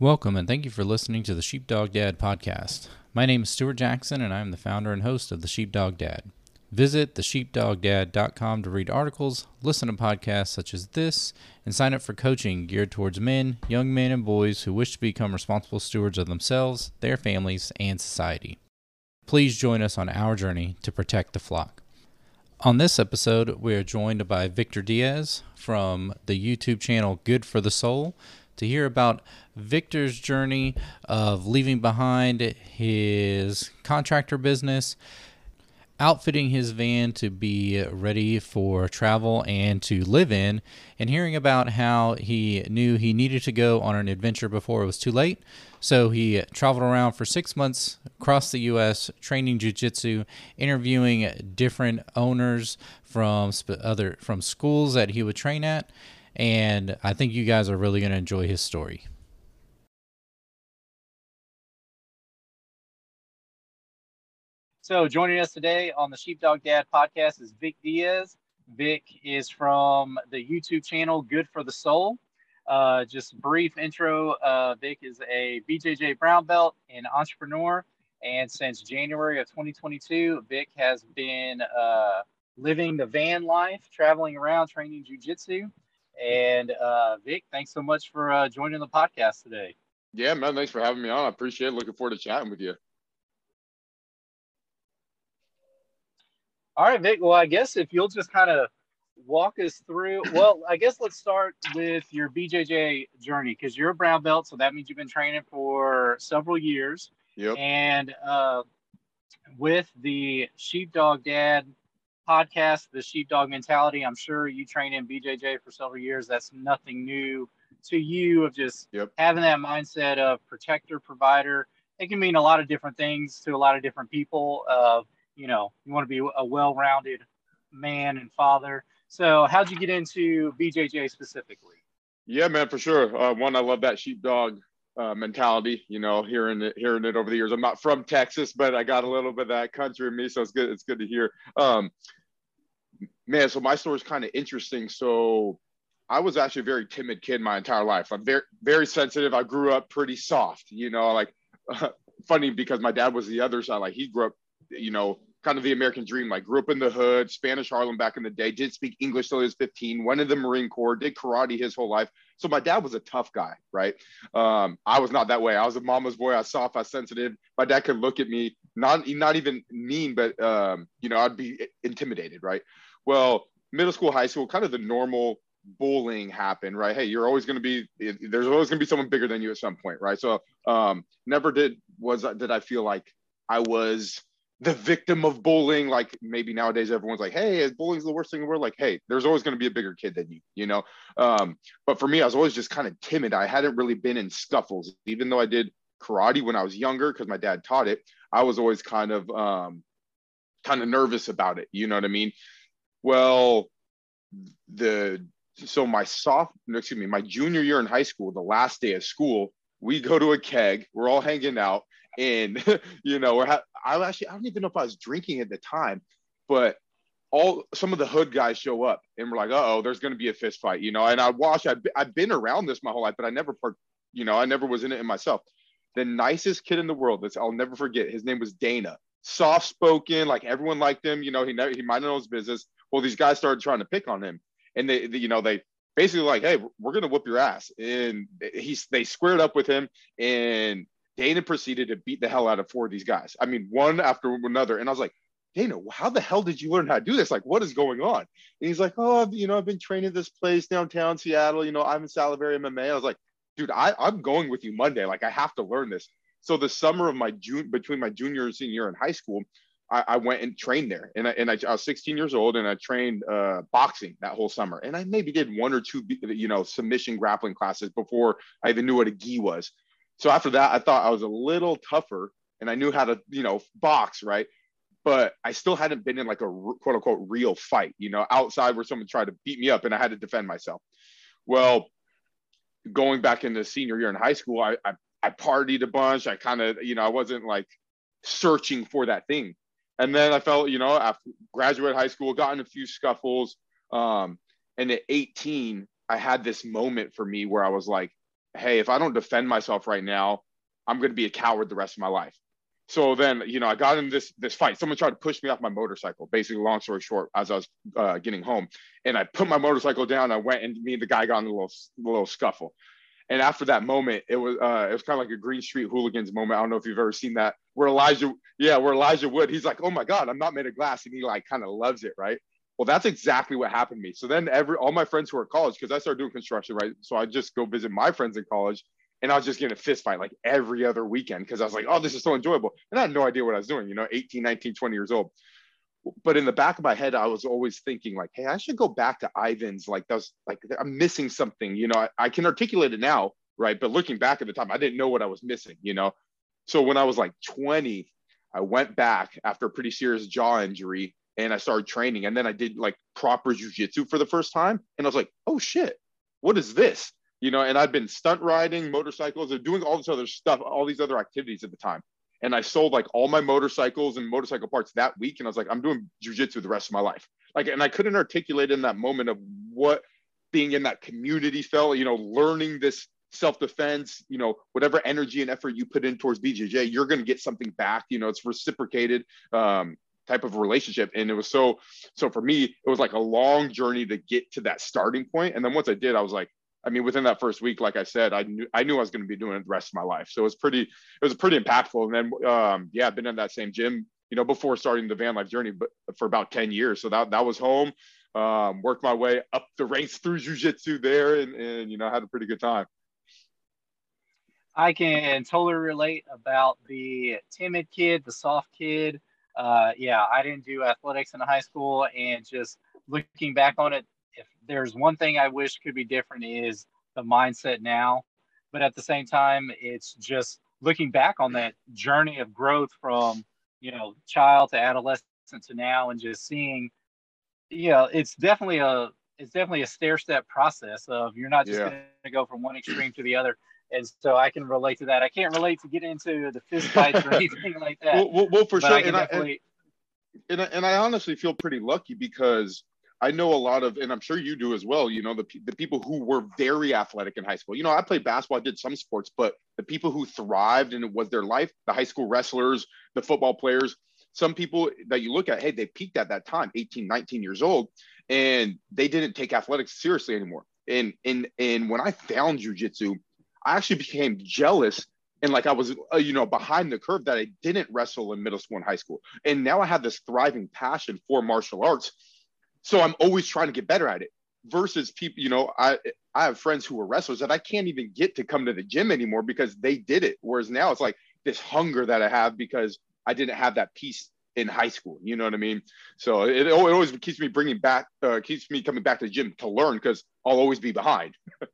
Welcome and thank you for listening to the Sheepdog Dad podcast. My name is Stuart Jackson and I am the founder and host of the Sheepdog Dad. Visit thesheepdogdad.com to read articles, listen to podcasts such as this, and sign up for coaching geared towards men, young men, and boys who wish to become responsible stewards of themselves, their families, and society. Please join us on our journey to protect the flock. On this episode, we are joined by Victor Diaz from the YouTube channel Good for the Soul to hear about Victor's journey of leaving behind his contractor business, outfitting his van to be ready for travel and to live in, and hearing about how he knew he needed to go on an adventure before it was too late. So he traveled around for six months across the U.S. training jujitsu, interviewing different owners from other from schools that he would train at, and I think you guys are really going to enjoy his story. So, joining us today on the Sheepdog Dad podcast is Vic Diaz. Vic is from the YouTube channel Good for the Soul. Uh, just brief intro uh, Vic is a BJJ brown belt and entrepreneur. And since January of 2022, Vic has been uh, living the van life, traveling around training jujitsu. And uh, Vic, thanks so much for uh, joining the podcast today. Yeah, man, thanks for having me on. I appreciate it. Looking forward to chatting with you. All right, Vic. Well, I guess if you'll just kind of walk us through. Well, I guess let's start with your BJJ journey because you're a brown belt, so that means you've been training for several years. Yep. And uh, with the Sheepdog Dad podcast, the Sheepdog Mentality, I'm sure you trained in BJJ for several years. That's nothing new to you of just Yep. having that mindset of protector, provider. It can mean a lot of different things to a lot of different people. Of you know, you want to be a well-rounded man and father. So, how'd you get into BJJ specifically? Yeah, man, for sure. Uh, one, I love that sheepdog uh, mentality. You know, hearing it, hearing it over the years. I'm not from Texas, but I got a little bit of that country in me, so it's good. It's good to hear. Um, man, so my story is kind of interesting. So, I was actually a very timid kid my entire life. I'm very, very sensitive. I grew up pretty soft. You know, like funny because my dad was the other side. Like he grew up, you know, kind of the American dream. Like grew up in the hood, Spanish Harlem back in the day. Didn't speak English till he was 15. Went in the Marine Corps. Did karate his whole life. So my dad was a tough guy, right? Um, I was not that way. I was a mama's boy. I was soft. I was sensitive. My dad could look at me, not not even mean, but um, you know, I'd be intimidated, right? Well, middle school, high school, kind of the normal bullying happened, right? Hey, you're always going to be. There's always going to be someone bigger than you at some point, right? So, um, never did was did I feel like I was the victim of bullying. Like maybe nowadays everyone's like, hey, is bullying's the worst thing in the world. Like, hey, there's always going to be a bigger kid than you, you know. Um, but for me, I was always just kind of timid. I hadn't really been in scuffles, even though I did karate when I was younger because my dad taught it. I was always kind of um, kind of nervous about it. You know what I mean? Well, the so my soft excuse me my junior year in high school the last day of school we go to a keg we're all hanging out and you know we're ha- i actually i don't even know if i was drinking at the time but all some of the hood guys show up and we're like oh there's going to be a fist fight you know? And i watch I've, I've been around this my whole life but i never part you know i never was in it in myself. The nicest kid in the world that's i'll never forget his name was dana. Soft spoken like everyone liked him you know? He never he minded his business. Well these guys started trying to pick on him and they, they you know they basically like hey we're gonna whoop your ass and he's they squared up with him and dana proceeded to beat the hell out of four of these guys. I mean one after another. And i was like dana how the hell did you learn how to do this? Like what is going on? And he's like oh you know i've been training this place downtown seattle. You know Ivan Salaverry mma i was like dude I, i'm going with you monday. Like i have to learn this. So the summer of my june between my junior and senior year in high school I, I, went and trained there, and I, and I, I, was 16 years old, and I trained uh, boxing that whole summer. And I maybe did one or two, you know, submission grappling classes before I even knew what a gi was. So after that, I thought I was a little tougher, and I knew how to, you know, box, right? But I still hadn't been in like a quote unquote real fight, you know, outside where someone tried to beat me up, and I had to defend myself. Well, going back into senior year in high school, I I, I partied a bunch. I kind of, you know, I wasn't like searching for that thing and then I felt, you know, after graduate high school, got in a few scuffles. Um, and at 18, I had this moment for me where I was like, hey, if I don't defend myself right now, I'm going to be a coward the rest of my life. So then, you know, I got in this this fight. Someone tried to push me off my motorcycle. Basically, long story short, as I was uh, getting home, and I put my motorcycle down. I went and me and the guy got in a little little scuffle. And after that moment, it was uh, it was kind of like a Green Street Hooligans moment. I don't know if you've ever seen that, where Elijah, yeah, where Elijah Wood, he's like, "Oh my God, I'm not made of glass," and he like kind of loves it, right? Well, that's exactly what happened to me. So then every all my friends who are at college, because I started doing construction, right? So I just go visit my friends in college, and I was just getting a fist fight like every other weekend because I was like, "Oh, this is so enjoyable," and I had no idea what I was doing. You know, 18, 19, 20 years old but in the back of my head, I was always thinking like, hey, I should go back to Ivan's. Like, that's like I'm missing something. You know, I, I, can articulate it now, right? But looking back at the time, I didn't know what I was missing. You know, so when I was like 20, I went back after a pretty serious jaw injury and I started training. And then I did like proper jujitsu for the first time, and I was like, oh shit, what is this? You know, and I'd been stunt riding, motorcycles, and doing all this other stuff, all these other activities at the time and I sold like all my motorcycles and motorcycle parts that week. And I was like, I'm doing jujitsu the rest of my life. Like, and I couldn't articulate in that moment of what being in that community felt, you know, learning this self-defense, you know, whatever energy and effort you put in towards BJJ, you're going to get something back. You know, it's reciprocated um, type of relationship. And it was so, so for me, it was like a long journey to get to that starting point. And then once I did, I was like, I mean, within that first week, like I said, I knew I knew I was going to be doing it the rest of my life. So it was pretty, it was pretty impactful. And then, um, yeah, I've been in that same gym, you know, before starting the van life journey, but for about ten years. So that that was home. Um, worked my way up the ranks through jujitsu there, and and you know, had a pretty good time. I can totally relate about the timid kid, the soft kid. Uh, yeah, I didn't do athletics in high school, and just looking back on it, if there's one thing I wish could be different is the mindset now. But at the same time, it's just looking back on that journey of growth from, you know, child to adolescent to now and just seeing, you know, it's definitely a it's definitely a stair step process of you're not just yeah. going to go from one extreme to the other. And so I can relate to that. I can't relate to get into the fist fights or anything like that. Well, well, well for sure. I and, I, and, and, I, and I honestly feel pretty lucky because I know a lot of, and I'm sure you do as well, you know, the, the people who were very athletic in high school. You know, I played basketball, I did some sports, but the people who thrived and it was their life, the high school wrestlers, the football players, some people that you look at, hey, they peaked at that time, 18, 19 years old, and they didn't take athletics seriously anymore. And, and, and when I found jujitsu, I actually became jealous and like I was, uh, you know, behind the curve that I didn't wrestle in middle school and high school. And now I have this thriving passion for martial arts so I'm always trying to get better at it. Versus people, you know, I I have friends who are wrestlers that I can't even get to come to the gym anymore because they did it. Whereas now it's like this hunger that I have because I didn't have that piece in high school. You know what I mean? So it, it always keeps me bringing back, uh, keeps me coming back to the gym to learn because I'll always be behind.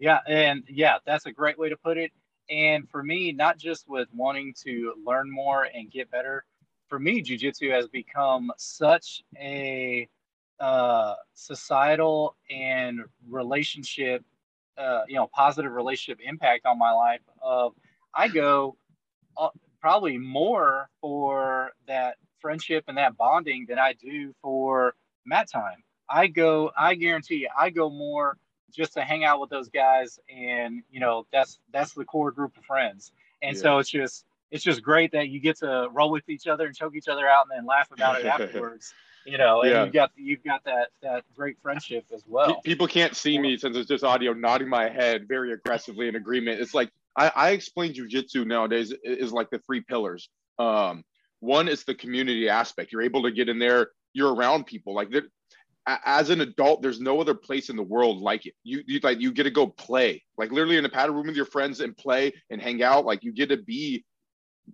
yeah, and yeah, that's a great way to put it. And for me, not just with wanting to learn more and get better, for me, jujitsu has become such a uh, societal and relationship, uh, you know, positive relationship impact on my life. Of I go uh, probably more for that friendship and that bonding than I do for mat time. I go, I guarantee you, I go more just to hang out with those guys, and you know, that's that's the core group of friends. And yeah. so it's just it's just great that you get to roll with each other and choke each other out and then laugh about it afterwards. You know, and yeah. you've got you've got that that great friendship as well. People can't see me since it's just audio, nodding my head very aggressively in agreement. It's like I, I explain jujitsu nowadays is like the three pillars. Um, one is the community aspect. You're able to get in there. You're around people. Like as an adult, there's no other place in the world like it. You, you like you get to go play, like literally in a padded room with your friends and play and hang out. Like you get to be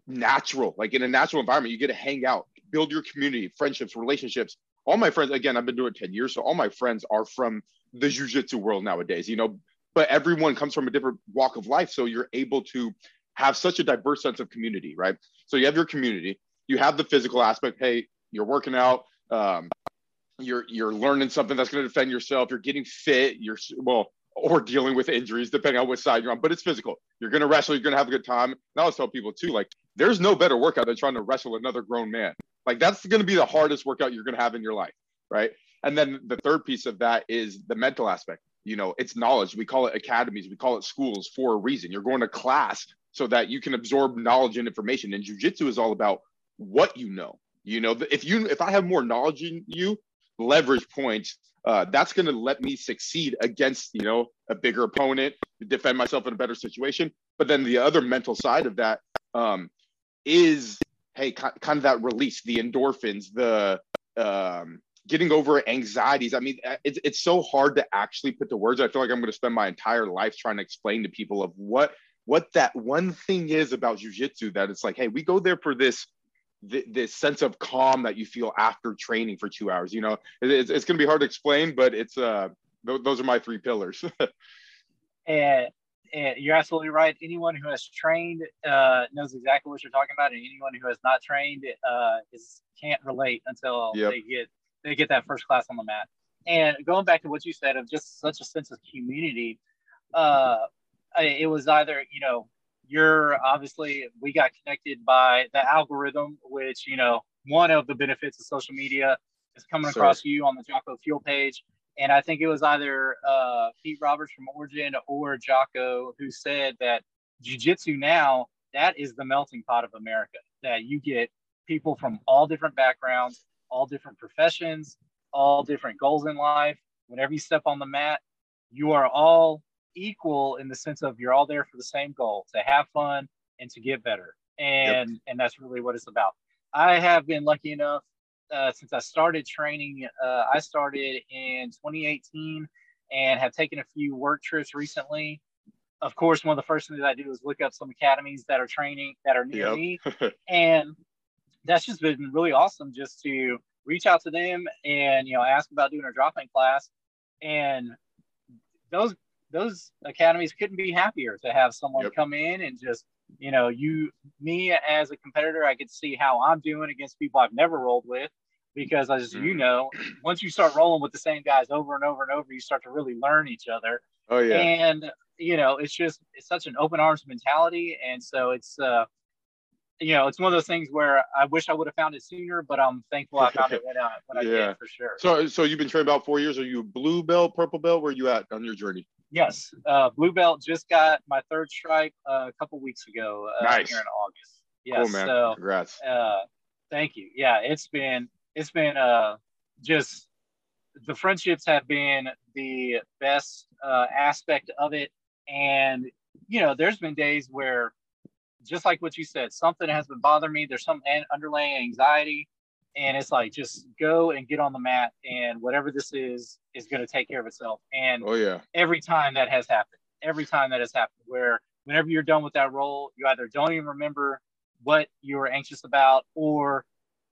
natural, like in a natural environment. You get to hang out, build your community, friendships, relationships. All my friends, again, I've been doing 10 years, so all my friends are from the jujitsu world nowadays, you know, but everyone comes from a different walk of life. So you're able to have such a diverse sense of community, right? So you have your community, you have the physical aspect. Hey, you're working out, um, you're you're learning something that's going to defend yourself. You're getting fit. You're well, or dealing with injuries, depending on which side you're on. But it's physical. You're going to wrestle. You're going to have a good time. And I always tell people too, like, there's no better workout than trying to wrestle another grown man. Like, that's going to be the hardest workout you're going to have in your life, right? And then the third piece of that is the mental aspect. you know it's knowledge we call it academies we call it schools for a reason you're going to class so that you can absorb knowledge and information and jujitsu is all about what you know you know if you if i have more knowledge in you leverage points uh, that's going to let me succeed against you know a bigger opponent defend myself in a better situation but then the other mental side of that um, is hey kind of that release the endorphins the um, getting over anxieties. I mean, uh, it's it's so hard to actually put the words. I feel like I'm going to spend my entire life trying to explain to people of what what that one thing is about jujitsu that it's like, hey, we go there for this this sense of calm that you feel after training for two hours. You know, it's, it's going to be hard to explain, but it's uh th- those are my three pillars. and, and you're absolutely right. Anyone who has trained uh, knows exactly what you're talking about, and anyone who has not trained uh, is can't relate until yep. they get they get that first class on the mat. And going back to what you said of just such a sense of community, uh, it was either you know you're obviously we got connected by the algorithm, which you know one of the benefits of social media is coming sure. across you on the Jocko Fuel page. And I think it was either uh, Pete Roberts from Origin or Jocko who said that jujitsu now that is the melting pot of America. That you get people from all different backgrounds, all different professions, all different goals in life. Whenever you step on the mat, you are all equal in the sense of you're all there for the same goal to have fun and to get better. And yep. and that's really what it's about. I have been lucky enough uh, since I started training. Uh, I started in 2018 and have taken a few work trips recently. Of course, one of the first things I do is look up some academies that are training that are near yep. me, and that's just been really awesome just to reach out to them and you know ask about doing a drop-in class and those those academies couldn't be happier to have someone yep. come in and just you know you me as a competitor i could see how i'm doing against people i've never rolled with because as mm. you know once you start rolling with the same guys over and over and over you start to really learn each other oh yeah and you know it's just it's such an open arms mentality and so it's uh you know, it's one of those things where I wish I would have found it sooner, but I'm thankful I found it when I, when I yeah. did for sure. So, so you've been training about four years. Are you blue belt, purple belt? Where are you at on your journey? Yes, uh, blue belt. Just got my third stripe uh, a couple weeks ago. Uh, nice. Here in August. Yes. Cool, man. So, Congrats. Uh, thank you. Yeah, it's been it's been uh, just the friendships have been the best uh, aspect of it, and you know, there's been days where just like what you said, something has been bothering me. There's some underlying anxiety, and it's like just go and get on the mat, and whatever this is is going to take care of itself. And oh yeah, every time that has happened, every time that has happened, where whenever you're done with that roll, you either don't even remember what you were anxious about, or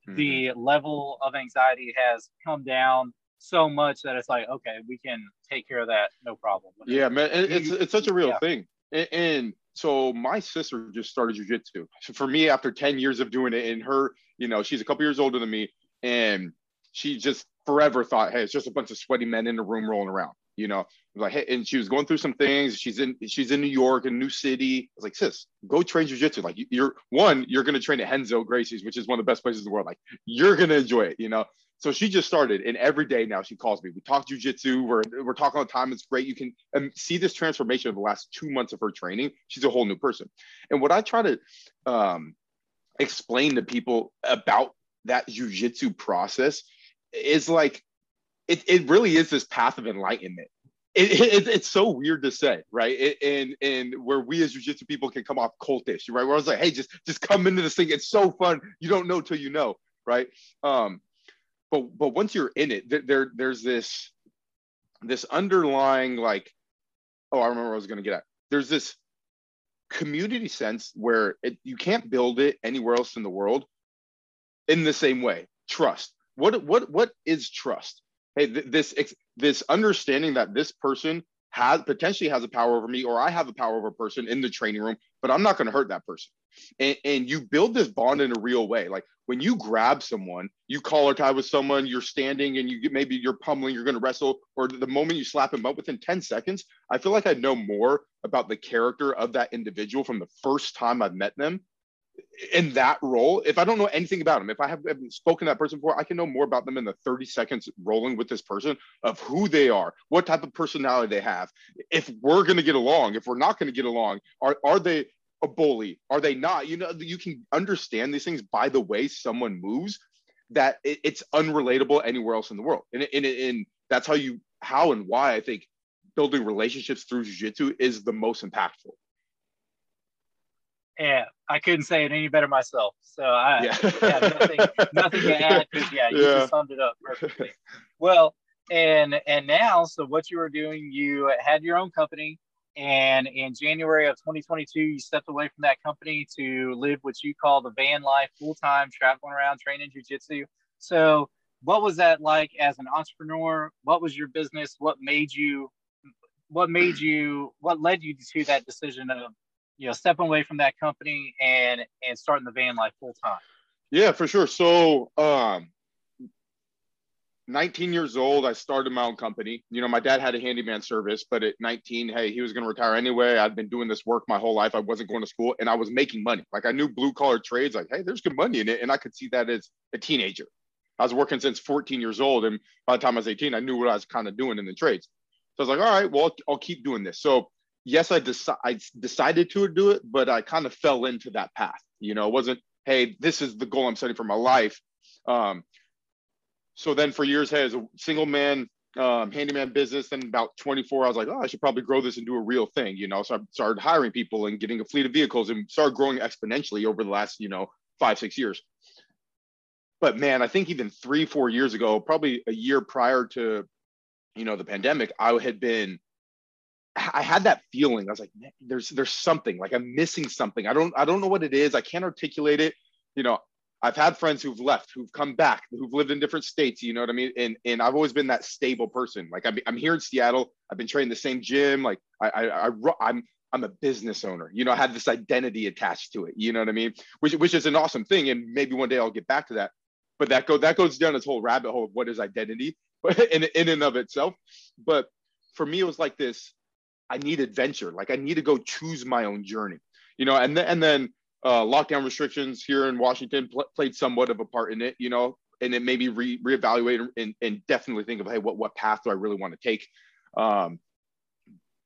mm-hmm. the level of anxiety has come down so much that it's like, okay, we can take care of that, no problem. Yeah, man, it's it's such a real yeah. thing, and so my sister just started jujitsu. So for me, after 10 years of doing it, and her, you know, she's a couple years older than me, and she just forever thought, hey, it's just a bunch of sweaty men in the room rolling around, you know. Like, hey, and she was going through some things. She's in she's in New York, a new city. I was like, sis, go train jujitsu. Like, you're one, you're gonna train at Renzo Gracie's, which is one of the best places in the world. Like, you're gonna enjoy it, you know. So she just started, and every day now she calls me. We talk jujitsu. We're we're talking all the time. It's great. You can um, see this transformation of the last two months of her training. She's a whole new person. And what I try to um, explain to people about that jujitsu process is like it, it really is this path of enlightenment. It, it, it's so weird to say, right? It, and and where we as jujitsu people can come off cultish, right? Where I was like, hey, just just come into this thing. It's so fun. You don't know till you know, right? Um, but but once you're in it, there there's this this underlying like, oh, I remember I was to get at. There's this community sense where it, you can't build it anywhere else in the world in the same way. Trust. What what what is trust? Hey, th- this this understanding that this person has potentially has a power over me, or I have a power over a person in the training room, but I'm not going to hurt that person. And, and you build this bond in a real way. Like when you grab someone, you collar tie with someone, you're standing and you get maybe you're pummeling, you're going to wrestle, or the moment you slap him up within 10 seconds, I feel like I know more about the character of that individual from the first time I've met them in that roll, if I don't know anything about them, if I have, haven't spoken to that person before, I can know more about them in the 30 seconds rolling with this person of who they are, what type of personality they have. If we're going to get along, if we're not going to get along, are, are they a bully? Are they not? You know, you can understand these things by the way someone moves that it, it's unrelatable anywhere else in the world. And, and, and that's how you, how and why I think building relationships through jiu-jitsu is the most impactful. Yeah, I couldn't say it any better myself. So I yeah. yeah nothing, nothing to add because yeah, you yeah. just summed it up perfectly. Well, and and now, so what you were doing, you had your own company, and in January of 2022, you stepped away from that company to live what you call the van life, full time, traveling around training jujitsu. So, what was that like as an entrepreneur? What was your business? What made you? What made you? What led you to that decision of you know stepping away from that company and and starting the van life full time yeah for sure. So um 19 years old i started my own company. You know my dad had a handyman service but at 19 hey he was going to retire anyway. I'd been doing this work my whole life. I wasn't going to school and i was making money. Like i knew blue collar trades like hey there's good money in it and i could see that as a teenager. I was working since 14 years old and by the time i was 18 i knew what i was kind of doing in the trades. So i was like all right well i'll, I'll keep doing this. So yes, I, deci- I decided to do it, but I kind of fell into that path. You know, it wasn't, hey, this is the goal I'm setting for my life. Um, so then for years, hey, as a single man um, handyman business, then about 24, I was like, oh, I should probably grow this and do a real thing. You know, so I started hiring people and getting a fleet of vehicles and started growing exponentially over the last, you know, five, six years. But man, I think even three, four years ago, probably a year prior to, you know, the pandemic, I had been I had that feeling. I was like, there's there's something like I'm missing something. I don't I don't know what it is. I can't articulate it. You know, I've had friends who've left, who've come back, who've lived in different states. You know what I mean? And and I've always been that stable person. Like I'm I'm here in Seattle. I've been training the same gym. Like I I, I I'm I'm a business owner. You know, I had this identity attached to it. You know what I mean? Which which is an awesome thing. And maybe one day I'll get back to that. But that go that goes down this whole rabbit hole of what is identity in in and of itself. But for me, it was like this I need adventure. Like I need to go choose my own journey, you know. And then and then uh, lockdown restrictions here in Washington pl- played somewhat of a part in it, you know. And it made me re- reevaluate and, and definitely think of hey, what what path do I really want to take? Um,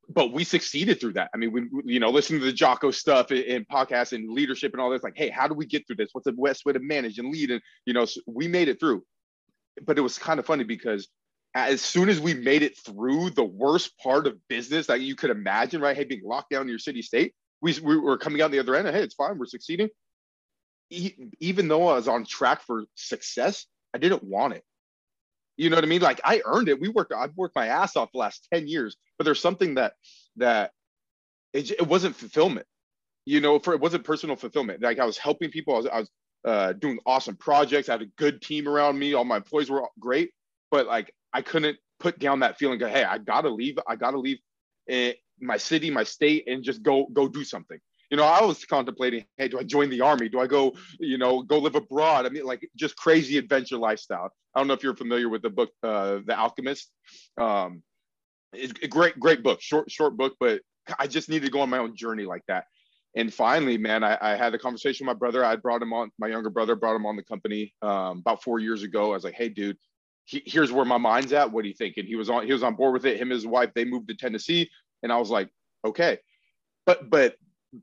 but we succeeded through that. I mean, we, you know, listening to the Jocko stuff and, podcasts and leadership and all this, like, hey, how do we get through this? What's the best way to manage and lead? And you know, so we made it through. But it was kind of funny because as soon as we made it through the worst part of business that you could imagine, right? Hey, being locked down in your city state, we, we were coming out the other end. Hey, it's fine. We're succeeding. Even though I was on track for success, I didn't want it. You know what I mean? Like I earned it. We worked. I've worked my ass off the last ten years, but there's something that that it, it wasn't fulfillment. You know, for it wasn't personal fulfillment. Like I was helping people. I was, I was uh, doing awesome projects. I had a good team around me. All my employees were great, but like I couldn't put down that feeling. Go, hey, I gotta leave. I gotta leave eh, my city, my state, and just go go do something. You know, I was contemplating, hey, do I join the army? Do I go, you know, go live abroad? I mean, like just crazy adventure lifestyle. I don't know if you're familiar with the book, uh, The Alchemist. Um, it's a great, great book, short, short book, but I just needed to go on my own journey like that. And finally, man, I, I had a conversation with my brother. I brought him on, my younger brother brought him on the company um, about four years ago. I was like, hey, dude, he, here's where my mind's at. What do you think? And he was on he was on board with it. Him and his wife they moved to Tennessee, and I was like, okay. But but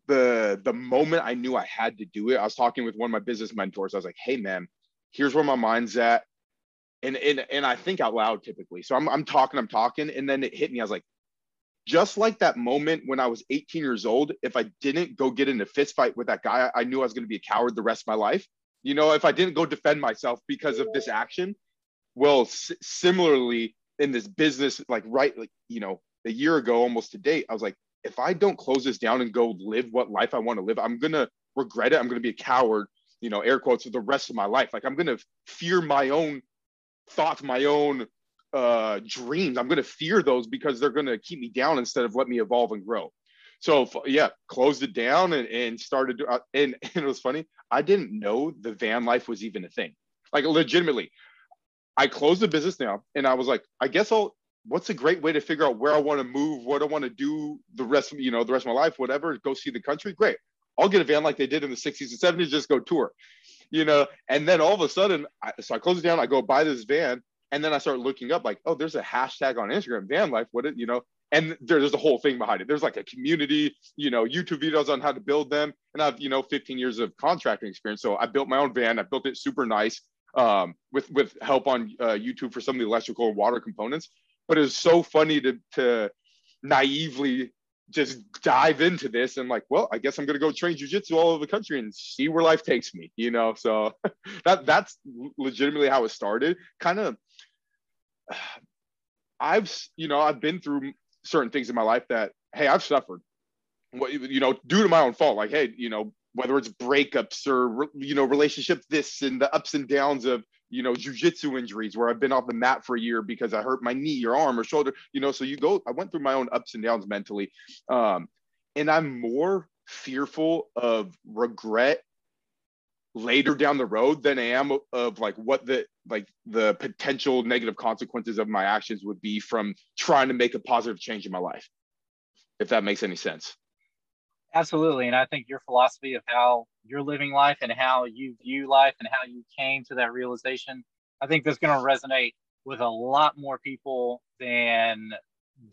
the the moment I knew I had to do it, I was talking with one of my business mentors. I was like, hey man, here's where my mind's at. And and and I think out loud typically. So I'm I'm talking, I'm talking, and then it hit me. I was like, just like that moment when I was 18 years old, if I didn't go get in a fist fight with that guy, I knew I was going to be a coward the rest of my life. You know, if I didn't go defend myself because of this action, well, s- similarly in this business, like right, like you know, a year ago, almost to date, I was like, if I don't close this down and go live what life I want to live, I'm gonna regret it. I'm gonna be a coward, you know, air quotes for the rest of my life. Like I'm gonna fear my own thoughts, my own uh, dreams. I'm gonna fear those because they're gonna keep me down instead of let me evolve and grow. So yeah, closed it down and, and started. Uh, and, and it was funny. I didn't know the van life was even a thing. Like legitimately, I closed the business now and I was like, I guess I'll what's a great way to figure out where I want to move, what I want to do the rest of you know, the rest of my life, whatever, go see the country. Great. I'll get a van like they did in the 60s and 70s, just go tour, you know. And then all of a sudden, I, so I close it down, I go buy this van, and then I start looking up like, oh, there's a hashtag on Instagram, van life. What it, you know, and there's a whole thing behind it. There's like a community, you know, YouTube videos on how to build them. And I've, you know, 15 years of contracting experience. So I built my own van. I built it super nice um, with with help on uh, YouTube for some of the electrical and water components. But it's so funny to to naively just dive into this and like, well, I guess I'm gonna go train jujitsu all over the country and see where life takes me, you know. So that that's legitimately how it started. Kind of, I've you know I've been through certain things in my life that hey I've suffered, what you know due to my own fault. Like hey you know whether it's breakups or you know relationships this and the ups and downs of you know jujitsu injuries where I've been off the mat for a year because I hurt my knee or arm or shoulder. You know so you go I went through my own ups and downs mentally, um, and I'm more fearful of regret later down the road than I am of like what the like the potential negative consequences of my actions would be from trying to make a positive change in my life. If that makes any sense. Absolutely. And I think your philosophy of how you're living life and how you view life and how you came to that realization, I think that's going to resonate with a lot more people than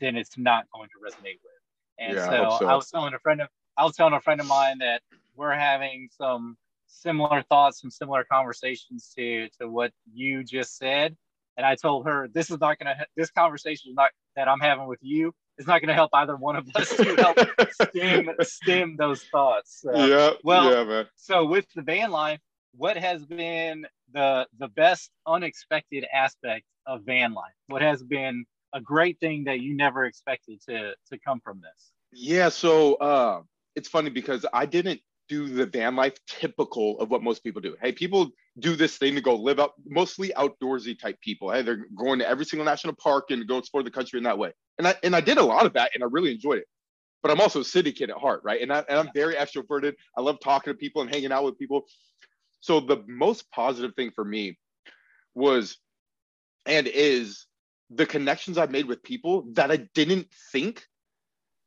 than it's not going to resonate with. And yeah, so, I, so. I was telling a friend of I was telling a friend of mine that we're having some similar thoughts, some similar conversations to to what you just said. And I told her this is not gonna this conversation is not that I'm having with you is not gonna help either one of us to help stem stem those thoughts. So, yeah. Well, yeah, so with the van life, what has been the the best unexpected aspect of van life? What has been a great thing that you never expected to to come from this? Yeah, so uh, it's funny because I didn't do the van life typical of what most people do. Hey, people do this thing to go live out, mostly outdoorsy type people. Hey, they're going to every single national park and go explore the country in that way. And I and I did a lot of that, and I really enjoyed it. But I'm also a city kid at heart, right? And, I, and I'm very extroverted. I love talking to people and hanging out with people. So the most positive thing for me was and is the connections I've made with people that I didn't think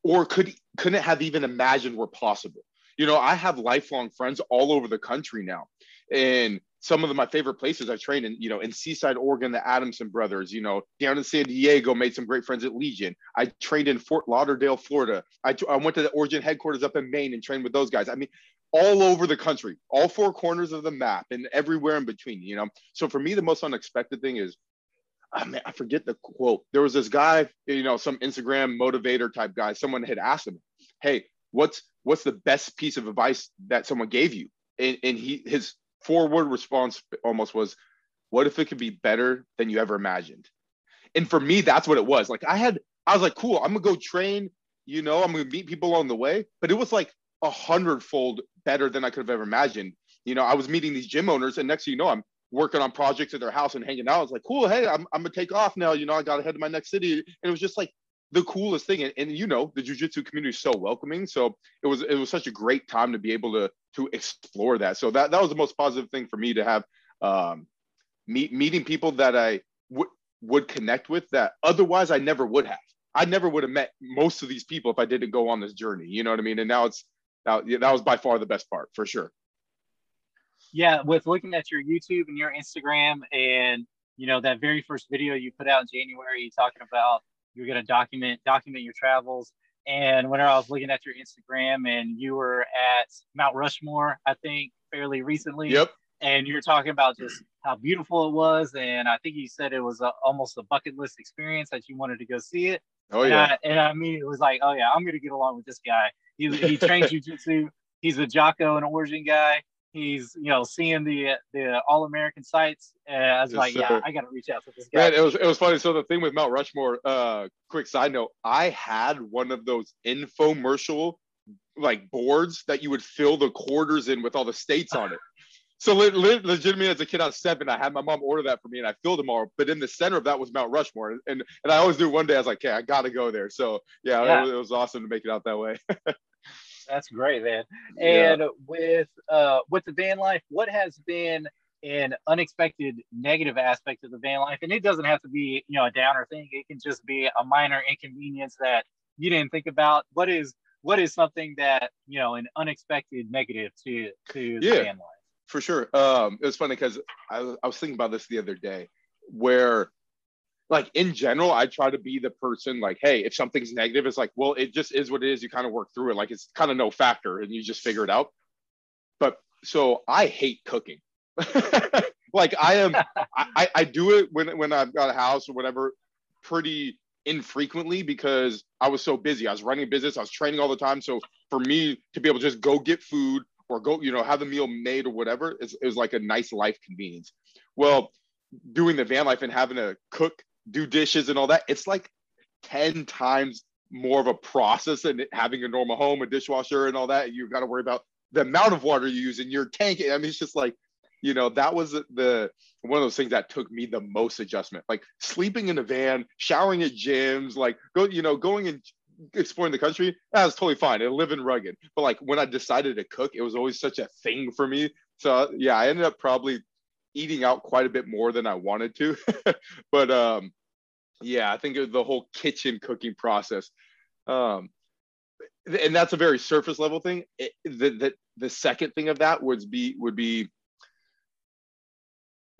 or could couldn't have even imagined were possible you know, I have lifelong friends all over the country now. And some of the, my favorite places I trained in, you know, in Seaside, Oregon, the Adamson brothers, you know, down in San Diego, made some great friends at Legion. I trained in Fort Lauderdale, Florida. I, I went to the Origin headquarters up in Maine and trained with those guys. I mean, all over the country, all four corners of the map and everywhere in between, you know? So for me, the most unexpected thing is, ah, I mean, I forget the quote. There was this guy, you know, some Instagram motivator type guy. Someone had asked him, "Hey, what's what's the best piece of advice that someone gave you and, and he his forward response almost was what if it could be better than you ever imagined and for me that's what it was like i had i was like cool i'm gonna go train you know i'm gonna meet people along the way but it was like a hundredfold better than i could have ever imagined you know i was meeting these gym owners and next thing you know i'm working on projects at their house and hanging out. I was like, cool, hey, I'm, I'm gonna take off now. You know, I got to head to my next city. And it was just like the coolest thing and, and you know the jiu-jitsu community is so welcoming. So it was it was such a great time to be able to to explore that. So that that was the most positive thing for me to have um meet meeting people that i would would connect with that otherwise i never would have. I never would have met most of these people if i didn't go on this journey. You know what i mean? And now it's now that was by far the best part for sure. Yeah with looking at your youtube and your instagram and you know that very first video you put out in january talking about you're going to document document your travels. And whenever I was looking at your Instagram and you were at Mount Rushmore, I think fairly recently. Yep. And you're talking about just how beautiful it was, and I think you said it was a, almost a bucket list experience that you wanted to go see it. Oh and yeah. I, and I mean, it was like, oh yeah, I'm gonna get along with this guy. He he trains jujitsu. He's a Jocko and Origin guy he's you know seeing the the all American sights. And I was yes, like, sir. yeah, I got to reach out to this guy. Man, it was it was funny. So the thing with Mount Rushmore, uh, quick side note, I had one of those infomercial like boards that you would fill the quarters in with all the states on it. So le- le- legitimately, as a kid, I was seven. I had my mom order that for me, and I filled them all. But in the center of that was Mount Rushmore, and and, and I always knew one day I was like, "Okay, I got to go there." So yeah, yeah. It, was, it was awesome to make it out that way. That's great, man. And yeah. with uh with the van life, what has been an unexpected negative aspect of the van life? And it doesn't have to be, you know, a downer thing. It can just be a minor inconvenience that you didn't think about. What is what is something that you know an unexpected negative to to the Yeah. van life? for sure. Um, it was funny because I, I was thinking about this the other day, where, like in general, I try to be the person like, hey, if something's negative, it's like, well, it just is what it is. You kind of work through it, like it's kind of no factor, and you just figure it out. But so I hate cooking. like I am, I, I- do it when when I've got a house or whatever, pretty infrequently because I was so busy. I was running a business, I was training all the time. So for me to be able to just go get food or go, you know, have the meal made or whatever, is is like a nice life convenience. Well, doing the van life and having to cook, do dishes and all that, it's like 10 times more of a process than having a normal home, a dishwasher and all that. You've got to worry about the amount of water you use in your tank. I mean, it's just like, you know, that was the- one of those things that took me the most adjustment. Like sleeping in a van, showering at gyms, like go, you know, going and exploring the country, that was totally fine. I live in rugged. But like when I decided to cook, it was always such a thing for me. So yeah, I ended up probably eating out quite a bit more than I wanted to. but um yeah, I think the whole kitchen cooking process. Um and that's a very surface level thing. It, the, the the second thing of that would be would be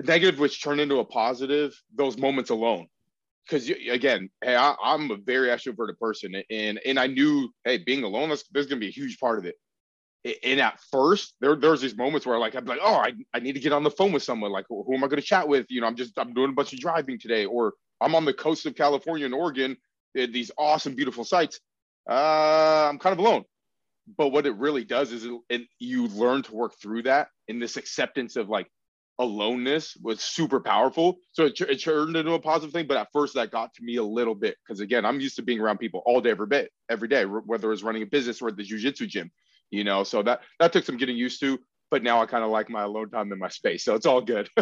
negative, which turn into a positive. Those moments alone, because again, hey, I, I'm a very extroverted person, and and I knew, hey, being alone, that's, there's gonna be a huge part of it. And at first, there there's these moments where like I'm like, oh, I, I need to get on the phone with someone. Like, who am I going to chat with? You know, I'm just I'm doing a bunch of driving today, or I'm on the coast of California and Oregon, these awesome, beautiful sights. Uh, I'm kind of alone. But what it really does is it, it, you learn to work through that in this acceptance of like aloneness was super powerful. So it, it turned into a positive thing. But at first, that got to me a little bit because again, I'm used to being around people all day, every day, every day, whether it's running a business or at the jujitsu gym. You know, so that that took some getting used to. But now I kind of like my alone time in my space, so it's all good.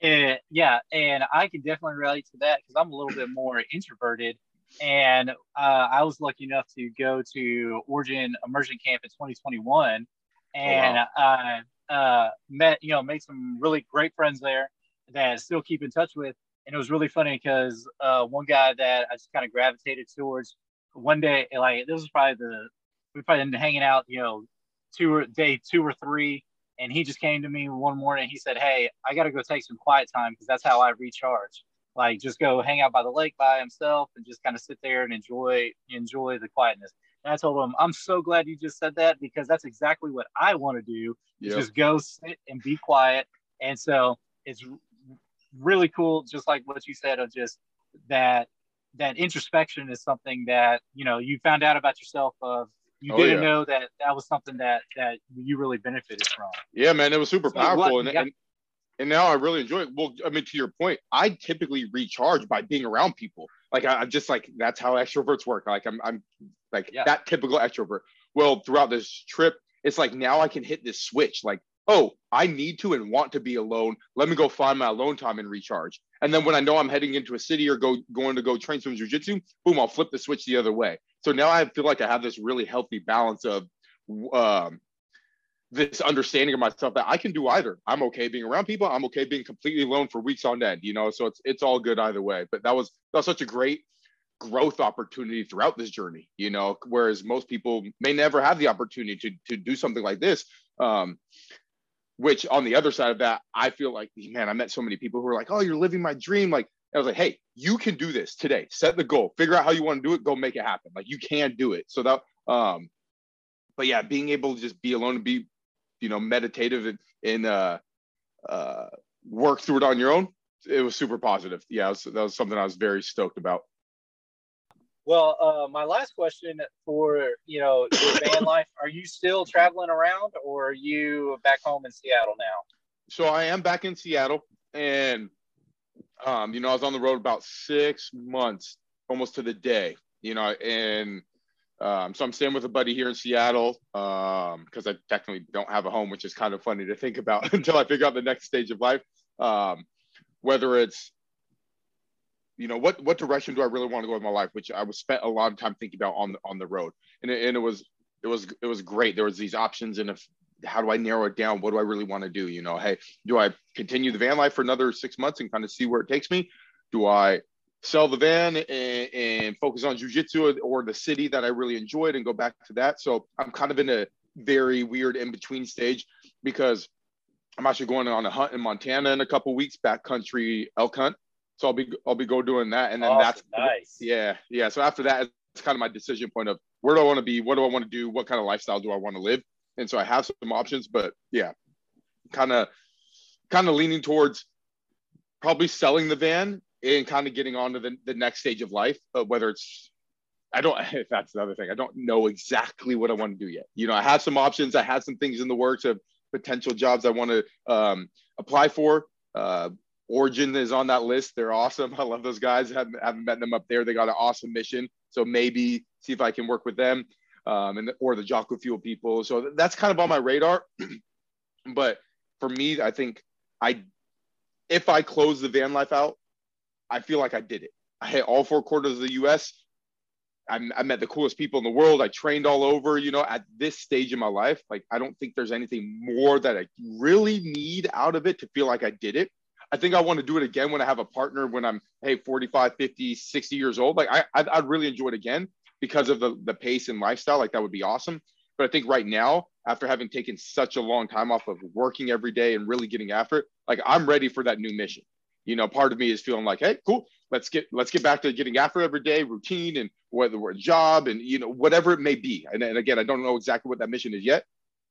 And yeah, and I can definitely relate to that because I'm a little bit more introverted. And uh, I was lucky enough to go to Origin Immersion Camp in 2021, and I uh, met, you know, made some really great friends there that I still keep in touch with. And it was really funny because uh, one guy that I just kind of gravitated towards one day, like this was probably the we probably been hanging out, you know, two or day two or three, and he just came to me one morning. He said, "Hey, I got to go take some quiet time because that's how I recharge. Like, just go hang out by the lake by himself and just kind of sit there and enjoy enjoy the quietness." And I told him, "I'm so glad you just said that because that's exactly what I want to do. yeah. Just go sit and be quiet." And so it's really cool, just like what you said of just that that introspection is something that you know you found out about yourself of you Oh, didn't yeah. know that that was something that that you really benefited from. Yeah, man, it was super So what- powerful, and, yeah. and and now I really enjoy it. Well, I mean, to your point, I typically recharge by being around people. Like I, I'm just like that's how extroverts work. Like I'm I'm like Yeah. that typical extrovert. Well, throughout this trip, it's like now I can hit this switch. Like, oh, I need to and want to be alone. Let me go find my alone time and recharge. And then when I know I'm heading into a city or go going to go train some jujitsu, boom, I'll flip the switch the other way. So now I feel like I have this really healthy balance of um, this understanding of myself that I can do either. I'm okay being around people. I'm okay being completely alone for weeks on end. You know, so it's it's all good either way. But that was that was such a great growth opportunity throughout this journey. You know, whereas most people may never have the opportunity to to do something like this. Um, which on the other side of that, I feel like, man, I met so many people who were like, "Oh, you're living my dream." Like I was like, "Hey, you can do this today. Set the goal. Figure out how you want to do it. Go make it happen. Like you can do it." So that, um, but yeah, being able to just be alone and be, you know, meditative and, and uh, uh, work through it on your own, it was super positive. Yeah, was, that was something I was very stoked about. Well, uh, my last question for you know your van life: Are you still traveling around, or are you back home in Seattle now? So I am back in Seattle, and um, you know, I was on the road about six months, almost to the day. You know, and um, so I'm staying with a buddy here in Seattle because I technically don't have a home, which is kind of funny to think about until I figure out the next stage of life. Um, whether it's you know what what direction do I really want to go in my life, which I was spent a lot of time thinking about on the on the road, and it, and it was it was it was great. There was these options, and how do I narrow it down? What do I really want to do? You know, hey, do I continue the van life for another six months and kind of see where it takes me? Do I sell the van and, and focus on jujitsu or the city that I really enjoyed and go back to that. So I'm kind of in a very weird in between stage because I'm actually going on a hunt in Montana in a couple weeks, backcountry elk hunt. So I'll be I'll be go doing that, and then Awesome. that's nice. yeah yeah. So after that, it's kind of my decision point of where do I want to be, what do I want to do, what kind of lifestyle do I want to live, and so I have some options, but yeah, kind of kind of leaning towards probably selling the van and kind of getting on to the, the next stage of life, uh, whether it's I don't. If that's another thing. I don't know exactly what I want to do yet. You know, I have some options. I have some things in the works of potential jobs I want to um, apply for. Uh, Origin is on that list. They're awesome. I love those guys. I haven't, haven't met them up there. They got an awesome mission. So maybe see if I can work with them um, and or the Jocko Fuel people. So that's kind of on my radar. but for me, I think I if I close the van life out, I feel like I did it. I hit all four quarters of the U.S. I, I met the coolest people in the world. I trained all over. You know, at this stage in my life, like I don't think there's anything more that I really need out of it to feel like I did it. I think I want to do it again when I have a partner when I'm hey 45, 50, 60 years old. Like I I'd, I'd really enjoy it again because of the the pace and lifestyle. Like that would be awesome. But I think right now, after having taken such a long time off of working every day and really getting after it, like I'm ready for that new mission. You know, part of me is feeling like, hey, cool, let's get let's get back to getting after every day routine and whether we're a job and you know whatever it may be. And, and again, I don't know exactly what that mission is yet,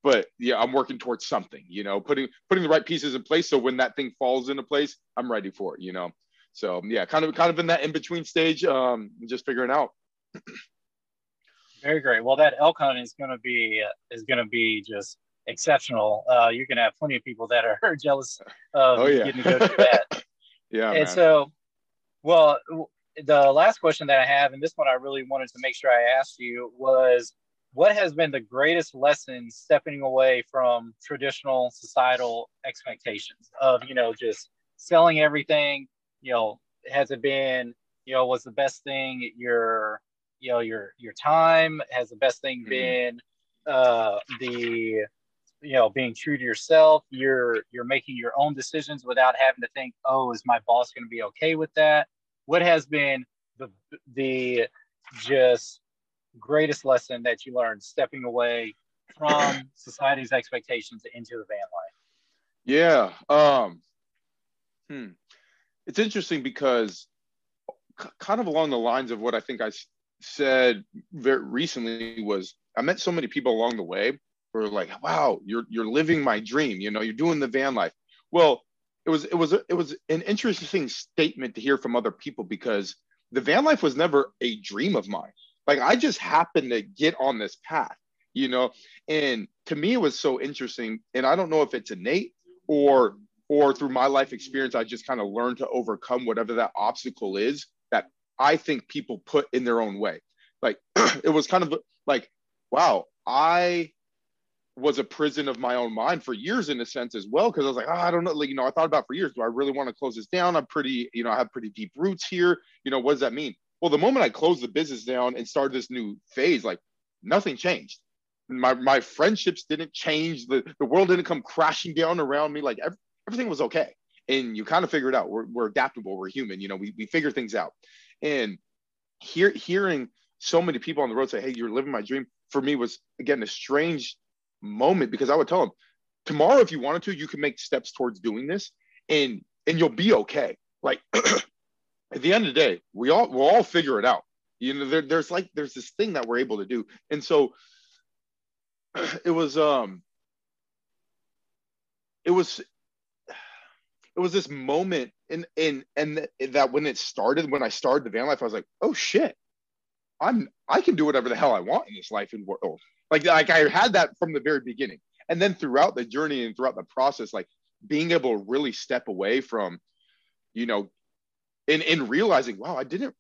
but yeah, I'm working towards something. You know, putting putting the right pieces in place so when that thing falls into place, I'm ready for it. You know, so yeah, kind of kind of in that in between stage, um, just figuring out. Very great. Well, that elk hunt is going to be is going to be just exceptional. Uh, you're going to have plenty of people that are jealous of Oh, yeah. getting to go do that. Yeah, and man. so, well, the last question that I have, and this one I really wanted to make sure I asked you was, what has been the greatest lesson stepping away from traditional societal expectations of you know just selling everything? You know, has it been you know was the best thing your you know your your time has the best thing Mhm. been uh the you know being true to yourself you're you're making your own decisions without having to think oh is my boss going to be okay with that what has been the the just greatest lesson that you learned stepping away from society's expectations into the van life Yeah. Um, hmm. It's interesting because k- kind of along the lines of what I think I said very recently was I met so many people along the way who were like, wow, you're, you're living my dream. You know, you're doing the van life. Well, it was, it was, it was an interesting statement to hear from other people because the van life was never a dream of mine. Like I just happened to get on this path, you know, and to me it was so interesting. And I don't know if it's innate or or through my life experience i just kind of learned to overcome whatever that obstacle is i think people put in their own way. Like it was kind of like wow i was a prison of my own mind for years in a sense as well because i was like oh, i don't know like you know i thought about for years. Do i really want to close this down? I'm pretty you know i have pretty deep roots here. You know what does that mean? Well the moment i closed the business down and started this new phase like nothing changed. My my friendships didn't change. The the world didn't come crashing down around me. Like ev- everything was okay. And you kind of figure it out. We're, we're adaptable. We're human. You know we, we figure things out and hear, hearing so many people on the road say hey you're living my dream for me was again a strange moment because i would tell them tomorrow if you wanted to you can make steps towards doing this and and you'll be okay. Like at the end of the day we all we'll all figure it out. You know there, there's like there's this thing that we're able to do. And so it was um it was it was this moment in in and th- that when it started when i started the van life i was like oh shit. I'm i can do whatever the hell i want in this life and world. Like like i had that from the very beginning. And then throughout the journey and throughout the process like being able to really step away from you know in in realizing wow i didn't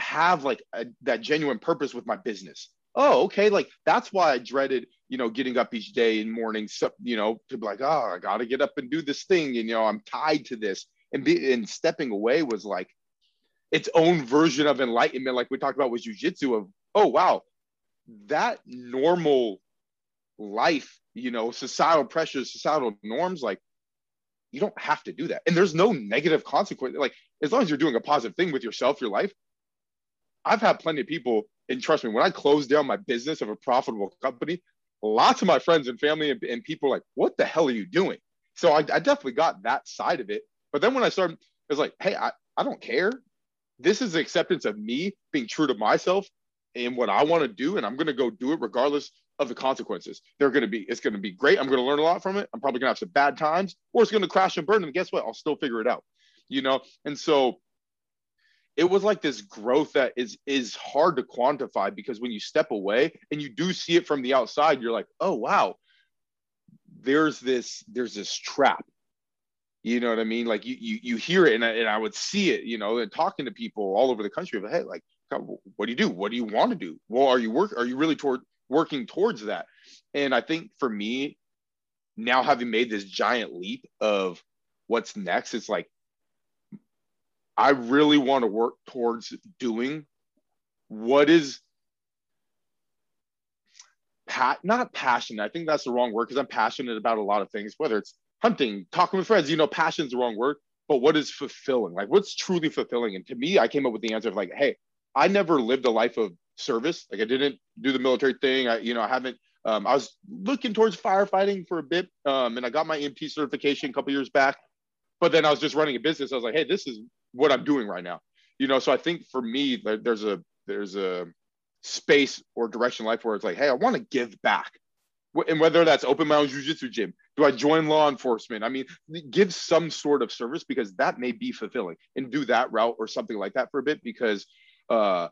have like a, that genuine purpose with my business. Oh okay. Like that's why i dreaded you know getting up each day in morning so, you know to be like oh i gotta get up and do this thing. And, you know i'm tied to this and be and stepping away was like its own version of enlightenment like we talked about with jujitsu of oh wow that normal life you know societal pressures societal norms like you don't have to do that. And there's no negative consequence. Like as long as you're doing a positive thing with yourself, your life. I've had plenty of people, and trust me, when I closed down my business of a profitable company, lots of my friends and family and, and people like, what the hell are you doing? So I, I definitely got that side of it. But then when I started, it was like, hey, I, I don't care. This is acceptance of me being true to myself and what I want to do. And I'm going to go do it regardless of the consequences. They're going to be, it's going to be great. I'm going to learn a lot from it. I'm probably going to have some bad times or it's going to crash and burn. And guess what? I'll still figure it out, you know? And so it was like this growth that is, is hard to quantify because when you step away and you do see it from the outside, you're like, oh, wow, there's this, there's this trap. You know what I mean? Like you, you, you hear it and I, and I would see it, you know, and talking to people all over the country of, Hey, like, what do you do? What do you want to do? Well, are you work? Are you really toward working towards that. And I think for me, now having made this giant leap of what's next, it's like I really want to work towards doing what is pat not passion. I think that's the wrong word because I'm passionate about a lot of things, whether it's hunting, talking with friends, you know, passion's the wrong word, but what is fulfilling? Like what's truly fulfilling? And to me, I came up with the answer of like, hey, I never lived a life of service. Like I didn't do the military thing. I, you know, I haven't. Um, I was looking towards firefighting for a bit, um, and I got my EMT certification a couple years back. But then I was just running a business. I was like, hey, this is what I'm doing right now. You know, so I think for me, there's a there's a space or direction in life where it's like, hey, I want to give back. And whether that's open my own jujitsu gym, do I join law enforcement? I mean, give some sort of service because that may be fulfilling and do that route or something like that for a bit because uh,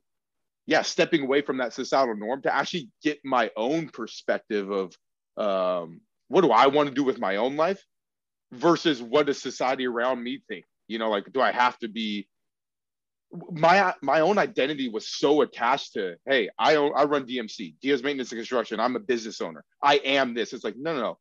yeah, stepping away from that societal norm to actually get my own perspective of um, what do I want to do with my own life versus what does society around me think? You know, like, do I have to be my my own identity was so attached to hey i own, i run dmc diaz maintenance and construction i'm a business owner i am this it's like no no no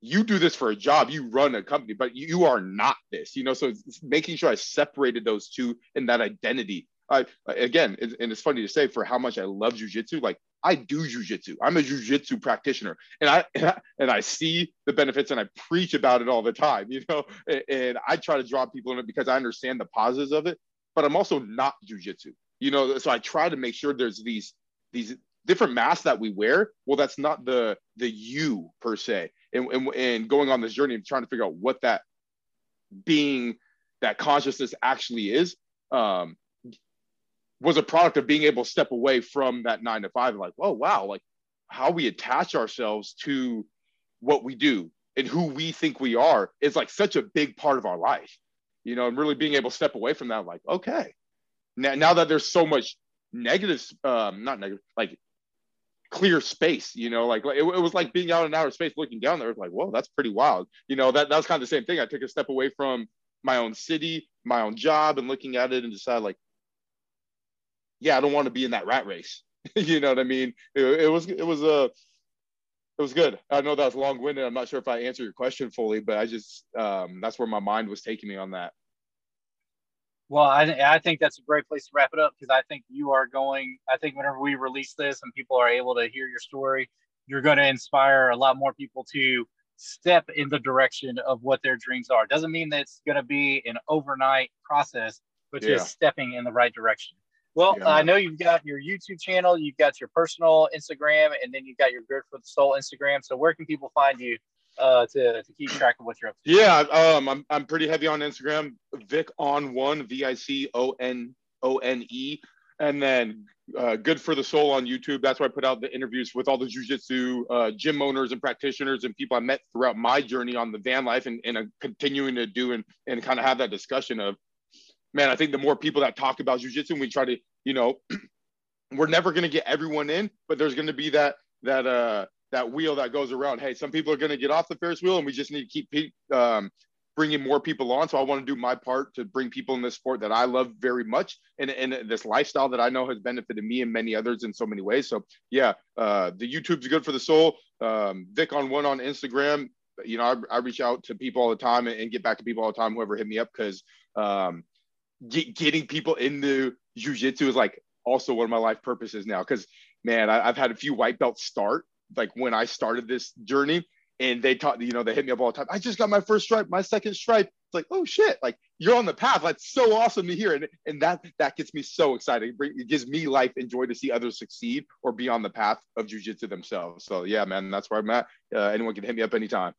you do this for a job you run a company but you are not this you know so making sure i separated those two in that identity I again, and it's funny to say for how much I love jujitsu. Like I do jujitsu. I'm a jujitsu practitioner, and I, and I see the benefits, and I preach about it all the time. You know, and I try to draw people in it because I understand the positives of it. But I'm also not jujitsu. You know, so I try to make sure there's these these different masks that we wear. Well, that's not the the you per se, and and, and going on this journey and trying to figure out what that being that consciousness actually is um, was a product of being able to step away from that nine to five. Like, oh wow, like how we attach ourselves to what we do and who we think we are is like such a big part of our life, you know, and really being able to step away from that, like, okay, now, now that there's so much negative, um, not negative, like clear space, you know, like it, it was like being out in outer space looking down there. It's like, whoa, that's pretty wild. You know, that, that was kind of the same thing. I took a step away from my own city, my own job, and looking at it and decided like, yeah, I don't want to be in that rat race. you know what I mean? It, it was it was a it was good. I know that was long winded. I'm not sure if I answered your question fully, but I just um, that's where my mind was taking me on that. Well, I, I think that's a great place to wrap it up because I think you are going. I think whenever we release this and people are able to hear your story, you're going to inspire a lot more people to step in the direction of what their dreams are. Doesn't mean that it's going to be an overnight process, but yeah. just stepping in the right direction. Well, yeah. I know you've got your YouTube channel, you've got your personal Instagram, and then you've got your Good for the Soul Instagram. So where can people find you uh, to, to keep track of what you're up to? Yeah, um, I'm, I'm pretty heavy on Instagram. Vic on one, V I C O N O N E. And then uh, Good for the Soul on YouTube. That's where I put out the interviews with all the jujitsu uh, gym owners and practitioners and people I met throughout my journey on the van life and, and uh, continuing to do and, and kind of have that discussion of man, I think the more people that talk about jujitsu, we try to, you know, we're never going to get everyone in, but there's going to be that that uh that wheel that goes around. Hey, some people are going to get off the Ferris wheel, and we just need to keep um, bringing more people on. So I want to do my part to bring people in this sport that I love very much, and, and this lifestyle that I know has benefited me and many others in so many ways. So yeah, uh, the YouTube's good for the soul. Um, Vic on one on Instagram. You know, I, I reach out to people all the time and, and, get back to people all the time, whoever hit me up, because um, get, getting people into jujitsu is like also one of my life purposes now. Cause man, I, I've had a few white belts start like when I started this journey and they taught, you know, they hit me up all the time. I just got my first stripe, my second stripe. It's like, oh shit, like you're on the path. That's so awesome to hear. And, and that that gets me so excited. It gives me life and joy to see others succeed or be on the path of jujitsu themselves. So yeah, man, that's where I'm at. Uh, anyone can hit me up anytime.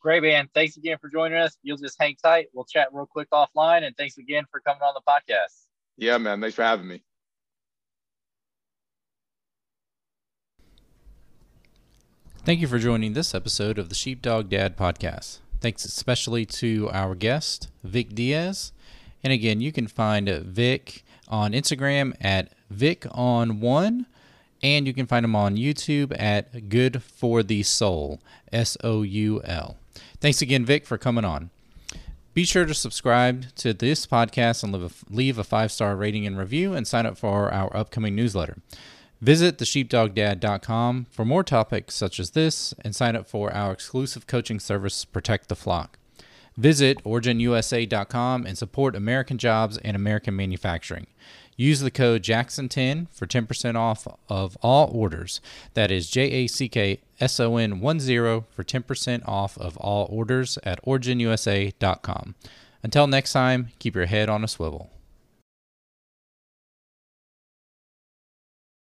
Great, man. Thanks again for joining us. You'll just hang tight. We'll chat real quick offline. And thanks again for coming on the podcast. Yeah, man. Thanks for having me. Thank you for joining this episode of the Sheepdog Dad podcast. Thanks especially to our guest, Vic Diaz. And again, you can find Vic on Instagram at Vic on One, and you can find him on YouTube at Good for the Soul, S O U L. Thanks again, Vic, for coming on. Be sure to subscribe to this podcast and leave a, five star rating and review, and sign up for our upcoming newsletter. Visit thesheepdogdad.com for more topics such as this and sign up for our exclusive coaching service, Protect the Flock. Visit originusa.com and support American jobs and American manufacturing. Use the code Jackson10 for 10% off of all orders. That is J A C K S O N 10 for 10% off of all orders at originusa.com. Until next time, keep your head on a swivel.